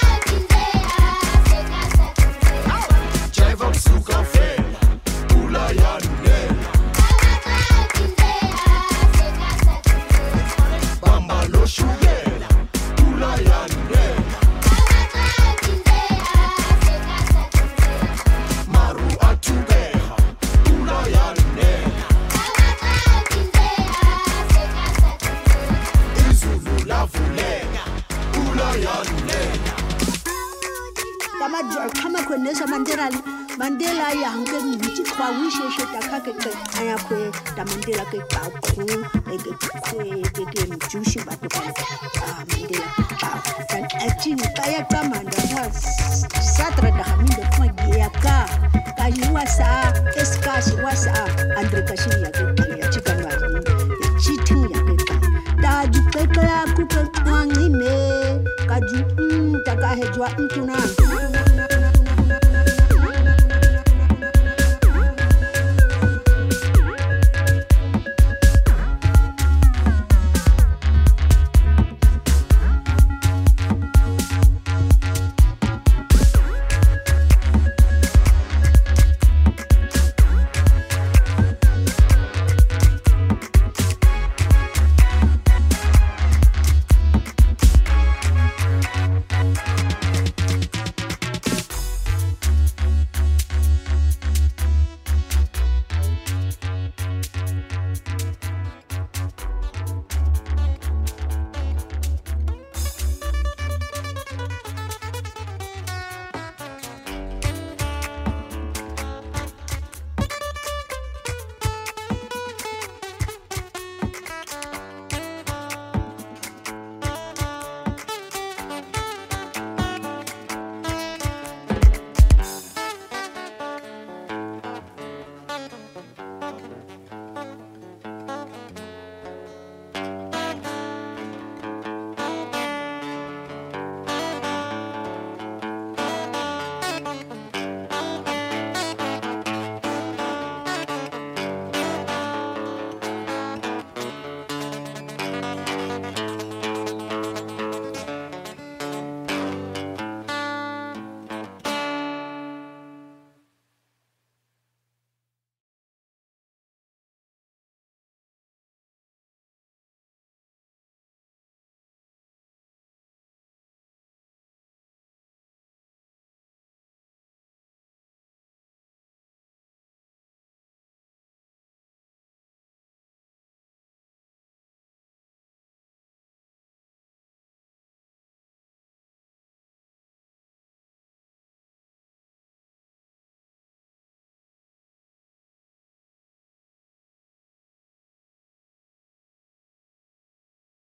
mentira que